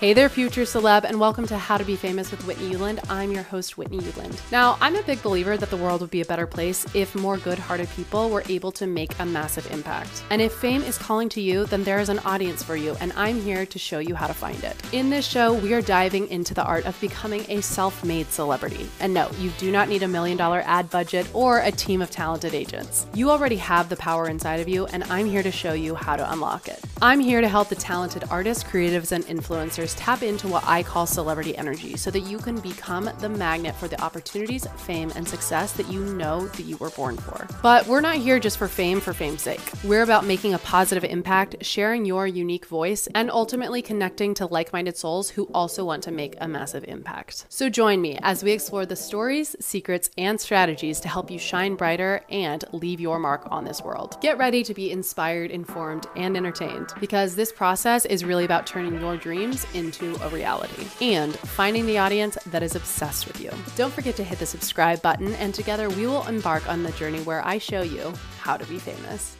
Hey there, future celeb, and welcome to How to Be Famous with Whitney Uland. I'm your host, Whitney Uland. Now, I'm a big believer that the world would be a better place if more good hearted people were able to make a massive impact. And if fame is calling to you, then there is an audience for you, and I'm here to show you how to find it. In this show, we are diving into the art of becoming a self made celebrity. And no, you do not need a million dollar ad budget or a team of talented agents. You already have the power inside of you, and I'm here to show you how to unlock it. I'm here to help the talented artists, creatives, and influencers tap into what I call celebrity energy so that you can become the magnet for the opportunities, fame, and success that you know that you were born for. But we're not here just for fame for fame's sake. We're about making a positive impact, sharing your unique voice, and ultimately connecting to like minded souls who also want to make a massive impact. So join me as we explore the stories, secrets, and strategies to help you shine brighter and leave your mark on this world. Get ready to be inspired, informed, and entertained because this process is really about turning your dreams into a reality and finding the audience that is obsessed with you. Don't forget to hit the subscribe button, and together we will embark on the journey where I show you how to be famous.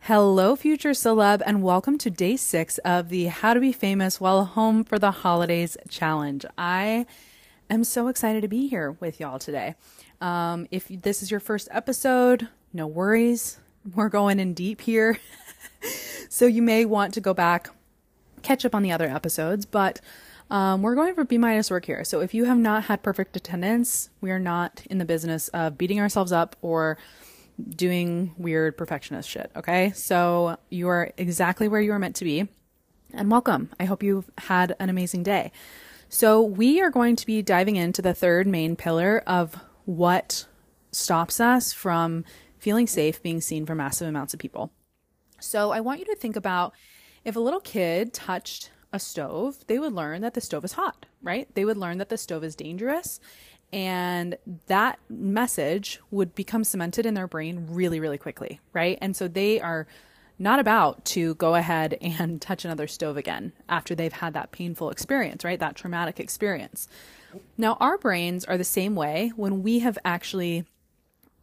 Hello, future celeb, and welcome to day six of the How to Be Famous While Home for the Holidays challenge. I am so excited to be here with y'all today. Um, if this is your first episode, no worries. We're going in deep here. so you may want to go back, catch up on the other episodes, but um, we're going for B minus work here. So if you have not had perfect attendance, we are not in the business of beating ourselves up or doing weird perfectionist shit. Okay. So you are exactly where you are meant to be. And welcome. I hope you've had an amazing day. So we are going to be diving into the third main pillar of what stops us from feeling safe being seen for massive amounts of people. So I want you to think about if a little kid touched a stove, they would learn that the stove is hot, right? They would learn that the stove is dangerous. And that message would become cemented in their brain really, really quickly, right? And so they are not about to go ahead and touch another stove again after they've had that painful experience, right? That traumatic experience. Now, our brains are the same way when we have actually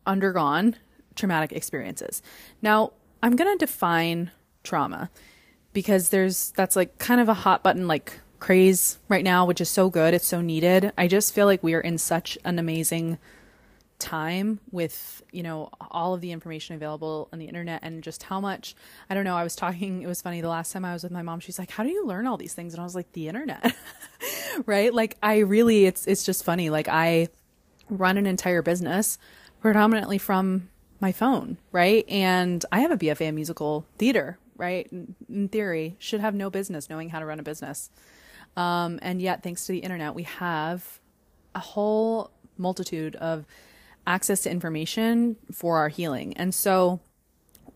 undergone traumatic experiences. Now, I'm going to define trauma because there's that's like kind of a hot button like craze right now, which is so good. It's so needed. I just feel like we are in such an amazing time with, you know, all of the information available on the internet and just how much I don't know, I was talking it was funny the last time I was with my mom, she's like, "How do you learn all these things?" And I was like, "The internet." right? Like I really it's it's just funny. Like I run an entire business predominantly from my phone, right? And I have a BFA in musical theater, right? In theory, should have no business knowing how to run a business. Um, and yet, thanks to the internet, we have a whole multitude of access to information for our healing. And so,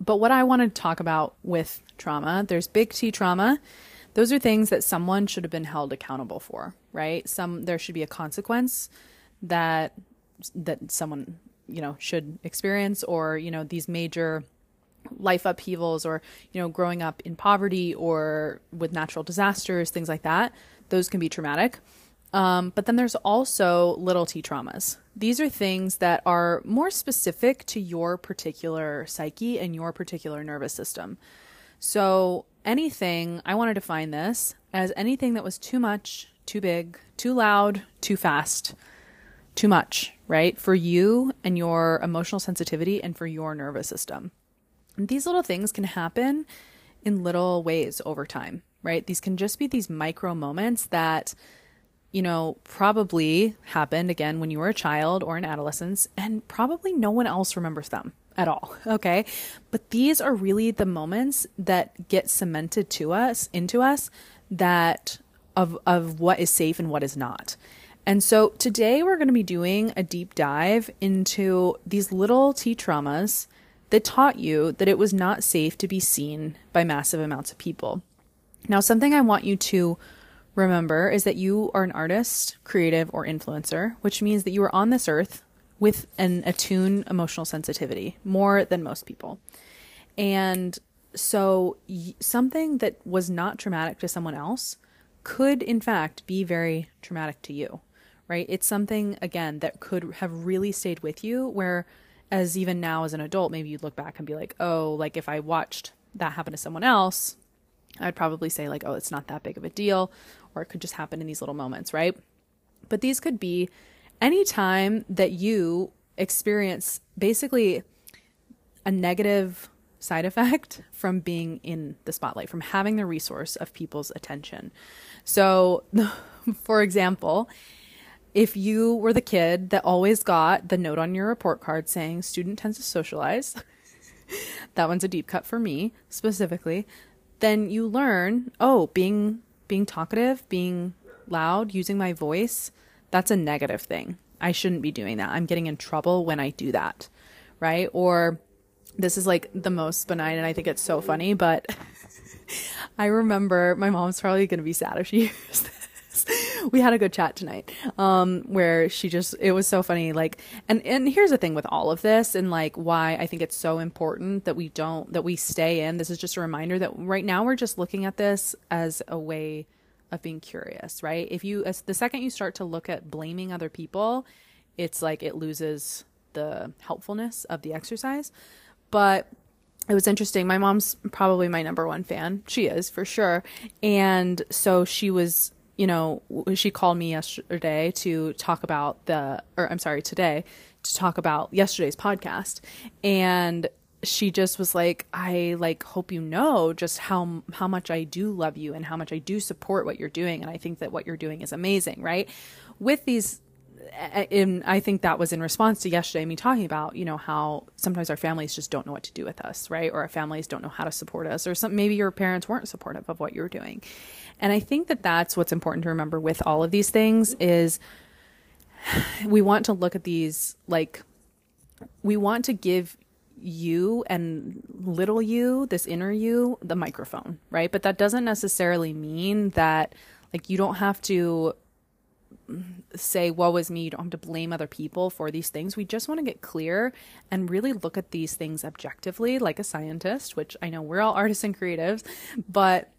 but what I want to talk about with trauma, there's big T trauma. Those are things that someone should have been held accountable for, right? Some there should be a consequence that that someone you know should experience or you know these major life upheavals or you know growing up in poverty or with natural disasters things like that those can be traumatic. Um, but then there's also little t traumas. These are things that are more specific to your particular psyche and your particular nervous system. So anything i want to define this as anything that was too much too big too loud too fast too much, right? For you and your emotional sensitivity and for your nervous system. And these little things can happen in little ways over time, right? These can just be these micro moments that, you know, probably happened again when you were a child or an adolescence, and probably no one else remembers them at all. Okay. But these are really the moments that get cemented to us, into us, that of, of what is safe and what is not. And so today we're going to be doing a deep dive into these little T traumas that taught you that it was not safe to be seen by massive amounts of people. Now, something I want you to remember is that you are an artist, creative, or influencer, which means that you are on this earth with an attuned emotional sensitivity more than most people. And so, something that was not traumatic to someone else could, in fact, be very traumatic to you right? It's something, again, that could have really stayed with you, where as even now as an adult, maybe you'd look back and be like, oh, like if I watched that happen to someone else, I'd probably say, like, oh, it's not that big of a deal, or it could just happen in these little moments, right? But these could be any time that you experience basically a negative side effect from being in the spotlight, from having the resource of people's attention. So, for example, if you were the kid that always got the note on your report card saying student tends to socialize, that one's a deep cut for me specifically, then you learn, oh, being being talkative, being loud, using my voice, that's a negative thing. I shouldn't be doing that. I'm getting in trouble when I do that. Right? Or this is like the most benign and I think it's so funny, but I remember my mom's probably going to be sad if she hears this. We had a good chat tonight, um, where she just, it was so funny. Like, and, and here's the thing with all of this and like why I think it's so important that we don't, that we stay in. This is just a reminder that right now we're just looking at this as a way of being curious, right? If you, as the second you start to look at blaming other people, it's like it loses the helpfulness of the exercise. But it was interesting. My mom's probably my number one fan. She is for sure. And so she was, you know, she called me yesterday to talk about the, or I'm sorry, today to talk about yesterday's podcast. And she just was like i like hope you know just how how much i do love you and how much i do support what you're doing and i think that what you're doing is amazing right with these and I think that was in response to yesterday me talking about you know how sometimes our families just don't know what to do with us, right? Or our families don't know how to support us, or some maybe your parents weren't supportive of what you were doing. And I think that that's what's important to remember with all of these things is we want to look at these like we want to give you and little you, this inner you, the microphone, right? But that doesn't necessarily mean that like you don't have to say woe is me you don't have to blame other people for these things. We just want to get clear and really look at these things objectively like a scientist which i know we're all artists and creatives but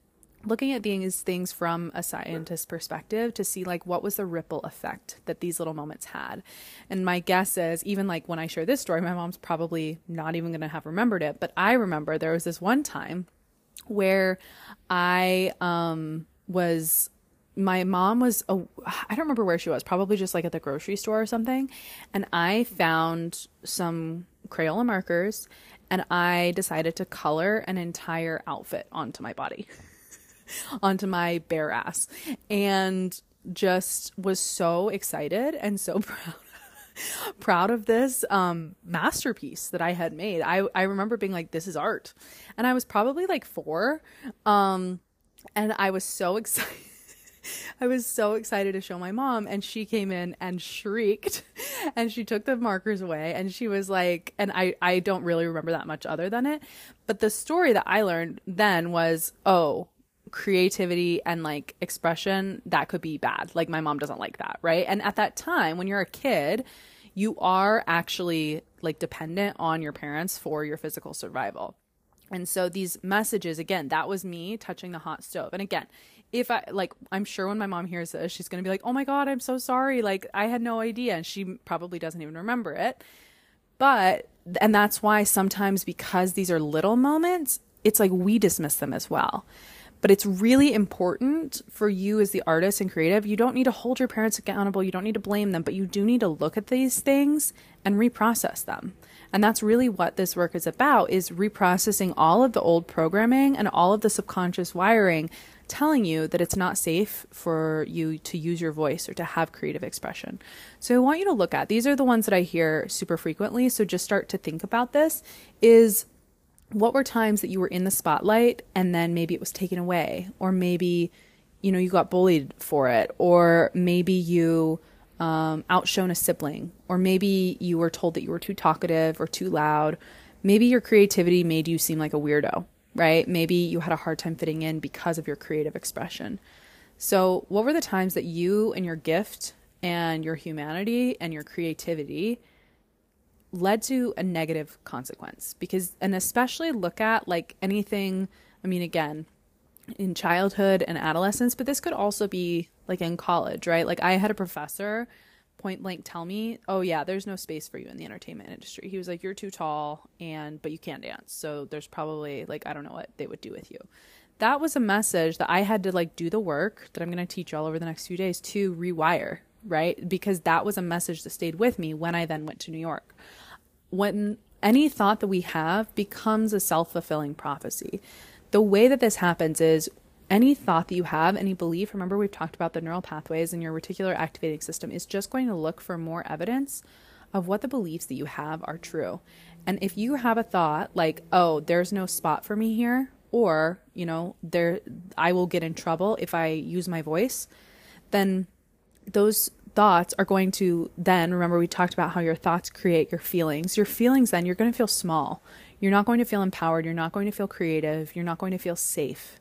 looking at these things from a scientist perspective to see like what was the ripple effect that these little moments had. And my guess is even like when i share this story my mom's probably not even going to have remembered it but i remember there was this one time where i um was my mom was I don't remember where she was, probably just like at the grocery store or something, and I found some Crayola markers and I decided to color an entire outfit onto my body. onto my bare ass and just was so excited and so proud proud of this um, masterpiece that I had made. I I remember being like this is art. And I was probably like 4 um, and I was so excited I was so excited to show my mom, and she came in and shrieked, and she took the markers away, and she was like, and I I don't really remember that much other than it, but the story that I learned then was, oh, creativity and like expression that could be bad. Like my mom doesn't like that, right? And at that time, when you're a kid, you are actually like dependent on your parents for your physical survival. And so these messages, again, that was me touching the hot stove. And again, if I like, I'm sure when my mom hears this, she's going to be like, oh my God, I'm so sorry. Like, I had no idea. And she probably doesn't even remember it. But, and that's why sometimes because these are little moments, it's like we dismiss them as well. But it's really important for you as the artist and creative. You don't need to hold your parents accountable. You don't need to blame them, but you do need to look at these things and reprocess them. And that's really what this work is about is reprocessing all of the old programming and all of the subconscious wiring telling you that it's not safe for you to use your voice or to have creative expression. So I want you to look at these are the ones that I hear super frequently. So just start to think about this is what were times that you were in the spotlight and then maybe it was taken away or maybe you know you got bullied for it or maybe you um, outshone a sibling or maybe you were told that you were too talkative or too loud maybe your creativity made you seem like a weirdo right? Maybe you had a hard time fitting in because of your creative expression. So, what were the times that you and your gift and your humanity and your creativity led to a negative consequence? Because, and especially look at like anything, I mean, again, in childhood and adolescence, but this could also be like in college, right? Like, I had a professor point blank tell me, "Oh yeah, there's no space for you in the entertainment industry." He was like, "You're too tall and but you can't dance." So there's probably like I don't know what they would do with you. that was a message that I had to like do the work that I'm going to teach all over the next few days to rewire, right? Because that was a message that stayed with me when I then went to New York. When any thought that we have becomes a self fulfilling prophecy. The way that this happens is any thought that you have, any belief, remember we've talked about the neural pathways in your reticular activating system, is just going to look for more evidence of what the beliefs that you have are true. And if you have a thought like, oh, there's no spot for me here, or, you know, there I will get in trouble if I use my voice, then those thoughts are going to then remember we talked about how your thoughts create your feelings. Your feelings then you're going to feel small. You're not going to feel empowered, you're not going to feel creative, you're not going to feel safe.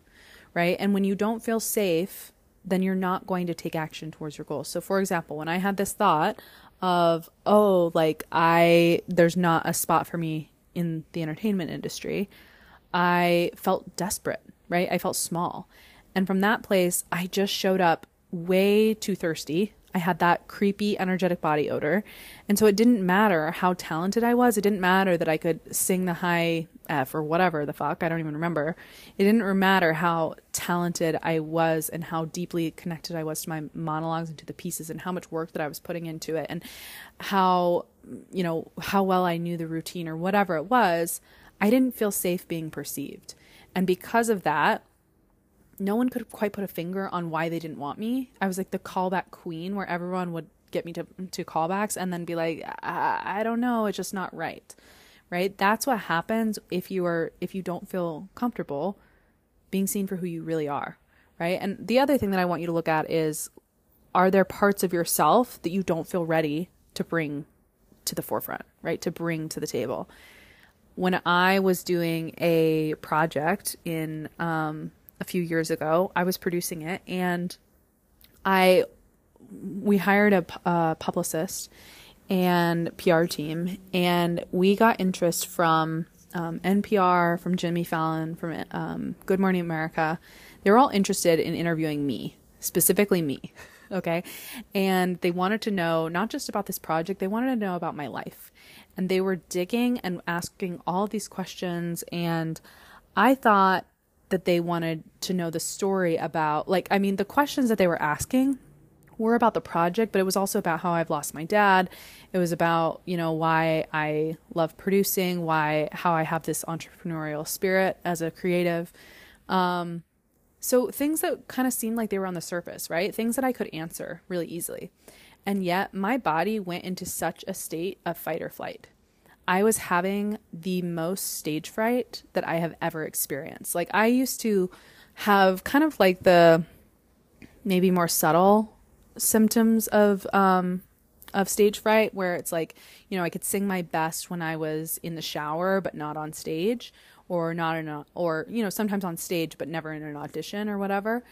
Right? And when you don't feel safe, then you're not going to take action towards your goals. So for example, when I had this thought of, oh, like I there's not a spot for me in the entertainment industry, I felt desperate, right? I felt small. And from that place, I just showed up way too thirsty. I had that creepy, energetic body odor. And so it didn't matter how talented I was. It didn't matter that I could sing the high F or whatever the fuck. I don't even remember. It didn't matter how talented I was and how deeply connected I was to my monologues and to the pieces and how much work that I was putting into it and how, you know, how well I knew the routine or whatever it was. I didn't feel safe being perceived. And because of that, no one could quite put a finger on why they didn't want me. I was like the callback queen where everyone would get me to to callbacks and then be like, I, I don't know, it's just not right. Right? That's what happens if you are if you don't feel comfortable being seen for who you really are. Right? And the other thing that I want you to look at is are there parts of yourself that you don't feel ready to bring to the forefront, right? To bring to the table when I was doing a project in um, a few years ago, I was producing it, and I we hired a, a publicist and PR team, and we got interest from um, NPR, from Jimmy Fallon, from um, Good Morning America. They were all interested in interviewing me, specifically me. Okay. And they wanted to know not just about this project, they wanted to know about my life and they were digging and asking all these questions and I thought that they wanted to know the story about like I mean the questions that they were asking were about the project, but it was also about how I've lost my dad. It was about, you know, why I love producing, why how I have this entrepreneurial spirit as a creative. Um, so things that kind of seemed like they were on the surface, right? Things that I could answer really easily. And yet my body went into such a state of fight or flight. I was having the most stage fright that I have ever experienced. Like I used to have kind of like the maybe more subtle symptoms of um of stage fright where it's like, you know, I could sing my best when I was in the shower but not on stage or not in a or you know, sometimes on stage but never in an audition or whatever.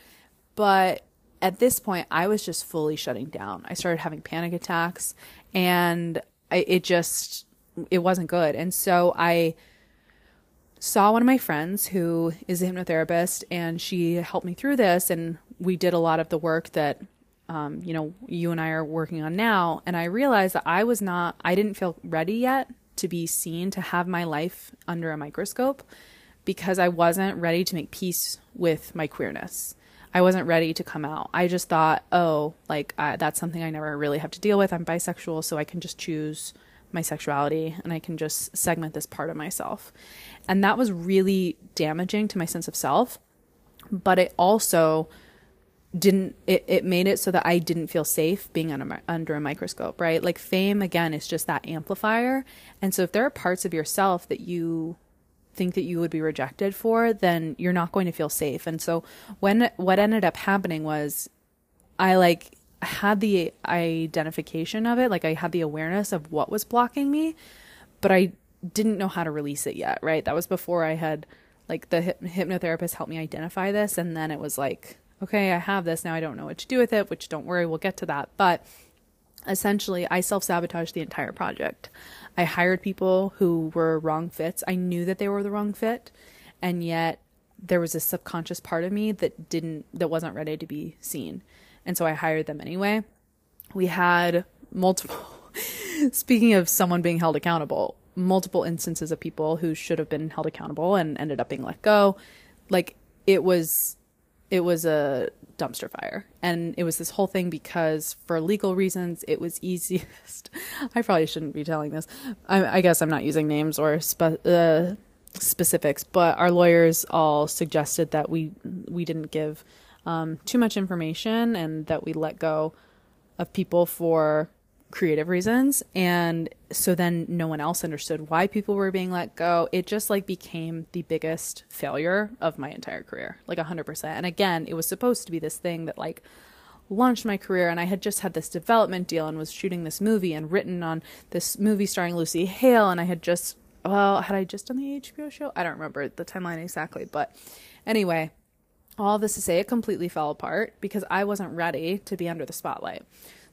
But at this point, I was just fully shutting down. I started having panic attacks, and I, it just it wasn't good. And so I saw one of my friends who is a hypnotherapist, and she helped me through this. And we did a lot of the work that um, you know you and I are working on now. And I realized that I was not, I didn't feel ready yet to be seen to have my life under a microscope because I wasn't ready to make peace with my queerness. I wasn't ready to come out. I just thought, oh, like that's something I never really have to deal with. I'm bisexual, so I can just choose my sexuality and I can just segment this part of myself. And that was really damaging to my sense of self. But it also didn't it, it made it so that I didn't feel safe being under, under a microscope, right? Like fame again is just that amplifier. And so if there are parts of yourself that you think that you would be rejected for, then you're not going to feel safe. And so when what ended up happening was I like had the identification of it, like I had the awareness of what was blocking me, but I didn't know how to release it yet, right? That was before I had like the hypnotherapist helped me identify this and then it was like, okay, I have this, now I don't know what to do with it, which don't worry, we'll get to that. But essentially I self-sabotaged the entire project. I hired people who were wrong fits. I knew that they were the wrong fit, and yet there was a subconscious part of me that didn't that wasn't ready to be seen. And so I hired them anyway. We had multiple speaking of someone being held accountable, multiple instances of people who should have been held accountable and ended up being let go. Like it was it was a dumpster fire and it was this whole thing because for legal reasons it was easiest i probably shouldn't be telling this i, I guess i'm not using names or spe- uh, specifics but our lawyers all suggested that we we didn't give um, too much information and that we let go of people for creative reasons. And so then no one else understood why people were being let go. It just like became the biggest failure of my entire career like 100% and again it was supposed to be this thing that like launched my career and I had just had this development deal and was shooting this movie and written on this movie starring Lucy Hale and I had just well had I just done the HBO show? I don't remember the timeline exactly but anyway all this to say it completely fell apart because I wasn't ready to be under the spotlight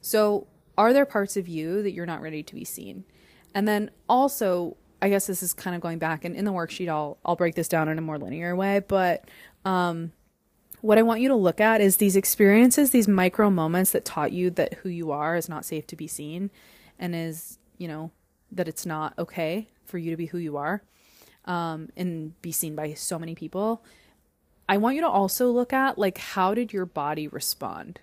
so are there parts of you that you're not ready to be seen? And then also, I guess this is kind of going back and in the worksheet I'll I'll break this down in a more linear way, but um what I want you to look at is these experiences, these micro moments that taught you that who you are is not safe to be seen and is, you know, that it's not okay for you to be who you are um, and be seen by so many people. I want you to also look at like how did your body respond?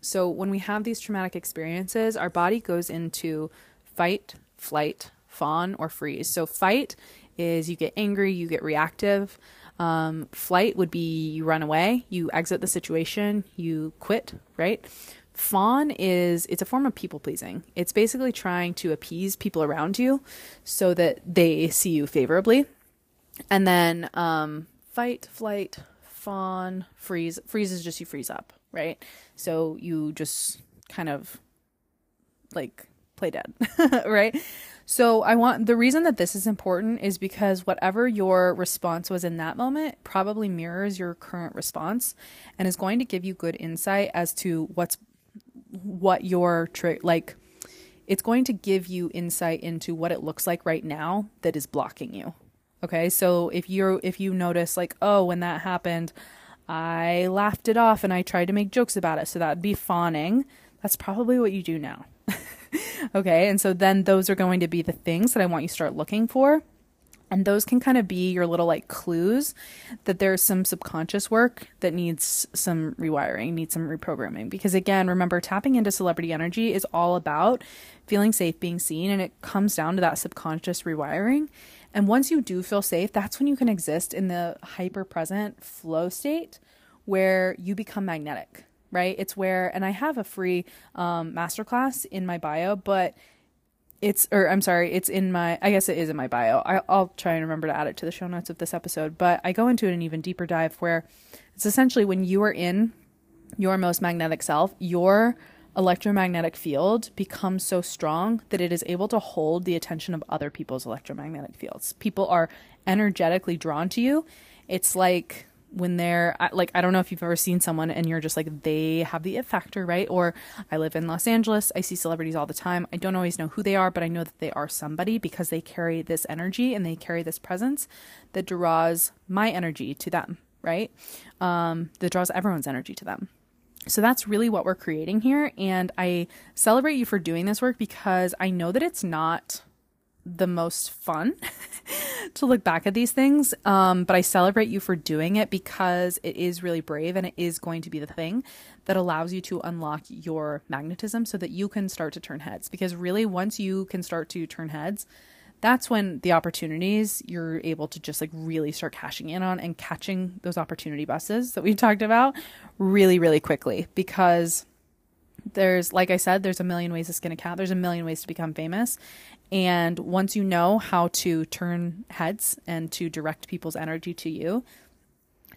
So when we have these traumatic experiences, our body goes into fight, flight, fawn, or freeze. So fight is you get angry, you get reactive. Um, flight would be you run away, you exit the situation, you quit, right? Fawn is it's a form of people pleasing. It's basically trying to appease people around you so that they see you favorably. And then um, fight, flight, fawn, freeze. Freeze is just you freeze up right? So you just kind of like play dead, right? So I want the reason that this is important is because whatever your response was in that moment probably mirrors your current response and is going to give you good insight as to what's what your trick like it's going to give you insight into what it looks like right now that is blocking you. Okay? So if you're if you notice like, "Oh, when that happened, I laughed it off and I tried to make jokes about it. So that would be fawning. That's probably what you do now. okay. And so then those are going to be the things that I want you to start looking for. And those can kind of be your little like clues that there's some subconscious work that needs some rewiring, needs some reprogramming. Because again, remember, tapping into celebrity energy is all about feeling safe, being seen, and it comes down to that subconscious rewiring. And once you do feel safe, that's when you can exist in the hyper present flow state where you become magnetic, right? It's where, and I have a free um, masterclass in my bio, but it's, or I'm sorry, it's in my, I guess it is in my bio. I, I'll try and remember to add it to the show notes of this episode, but I go into an even deeper dive where it's essentially when you are in your most magnetic self, your electromagnetic field becomes so strong that it is able to hold the attention of other people's electromagnetic fields. People are energetically drawn to you. It's like when they're like I don't know if you've ever seen someone and you're just like they have the it factor, right? Or I live in Los Angeles, I see celebrities all the time. I don't always know who they are, but I know that they are somebody because they carry this energy and they carry this presence that draws my energy to them, right? Um, that draws everyone's energy to them. So that's really what we're creating here. And I celebrate you for doing this work because I know that it's not the most fun to look back at these things. Um, but I celebrate you for doing it because it is really brave and it is going to be the thing that allows you to unlock your magnetism so that you can start to turn heads. Because really, once you can start to turn heads, that's when the opportunities you're able to just like really start cashing in on and catching those opportunity buses that we talked about really, really quickly because there's, like I said, there's a million ways to skin a cat. There's a million ways to become famous. And once you know how to turn heads and to direct people's energy to you,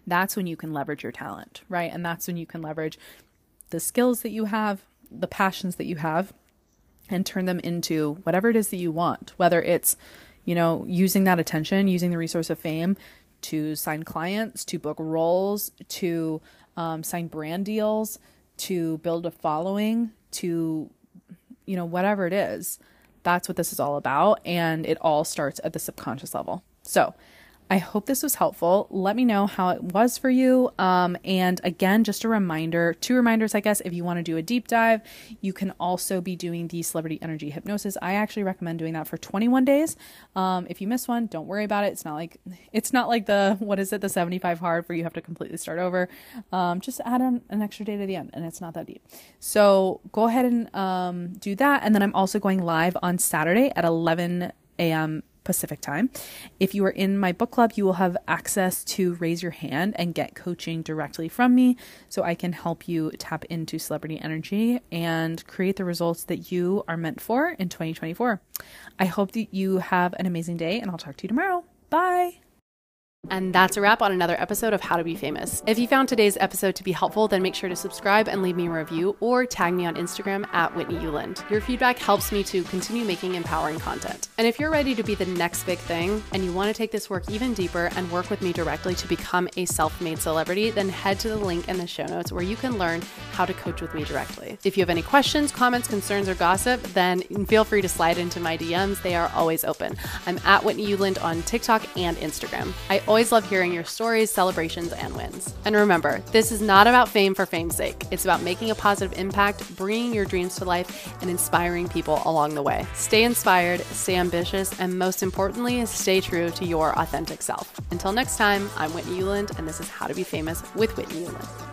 that's when you can leverage your talent, right? And that's when you can leverage the skills that you have, the passions that you have, and turn them into whatever it is that you want, whether it's, you know, using that attention, using the resource of fame to sign clients, to book roles, to um, sign brand deals, to build a following, to, you know, whatever it is. That's what this is all about. And it all starts at the subconscious level. So, I hope this was helpful. Let me know how it was for you. Um, and again, just a reminder two reminders, I guess, if you want to do a deep dive, you can also be doing the celebrity energy hypnosis. I actually recommend doing that for 21 days. Um, if you miss one, don't worry about it. It's not like it's not like the what is it, the 75 hard where you have to completely start over. Um, just add on an extra day to the end, and it's not that deep. So go ahead and um, do that. And then I'm also going live on Saturday at 11 a.m. Pacific time. If you are in my book club, you will have access to raise your hand and get coaching directly from me so I can help you tap into celebrity energy and create the results that you are meant for in 2024. I hope that you have an amazing day and I'll talk to you tomorrow. Bye. And that's a wrap on another episode of How to Be Famous. If you found today's episode to be helpful, then make sure to subscribe and leave me a review or tag me on Instagram at Whitney Uland. Your feedback helps me to continue making empowering content. And if you're ready to be the next big thing and you want to take this work even deeper and work with me directly to become a self made celebrity, then head to the link in the show notes where you can learn how to coach with me directly. If you have any questions, comments, concerns, or gossip, then feel free to slide into my DMs. They are always open. I'm at Whitney Uland on TikTok and Instagram. I always love hearing your stories, celebrations, and wins. And remember, this is not about fame for fame's sake. It's about making a positive impact, bringing your dreams to life, and inspiring people along the way. Stay inspired, stay ambitious, and most importantly, stay true to your authentic self. Until next time, I'm Whitney Uland, and this is How to Be Famous with Whitney Uland.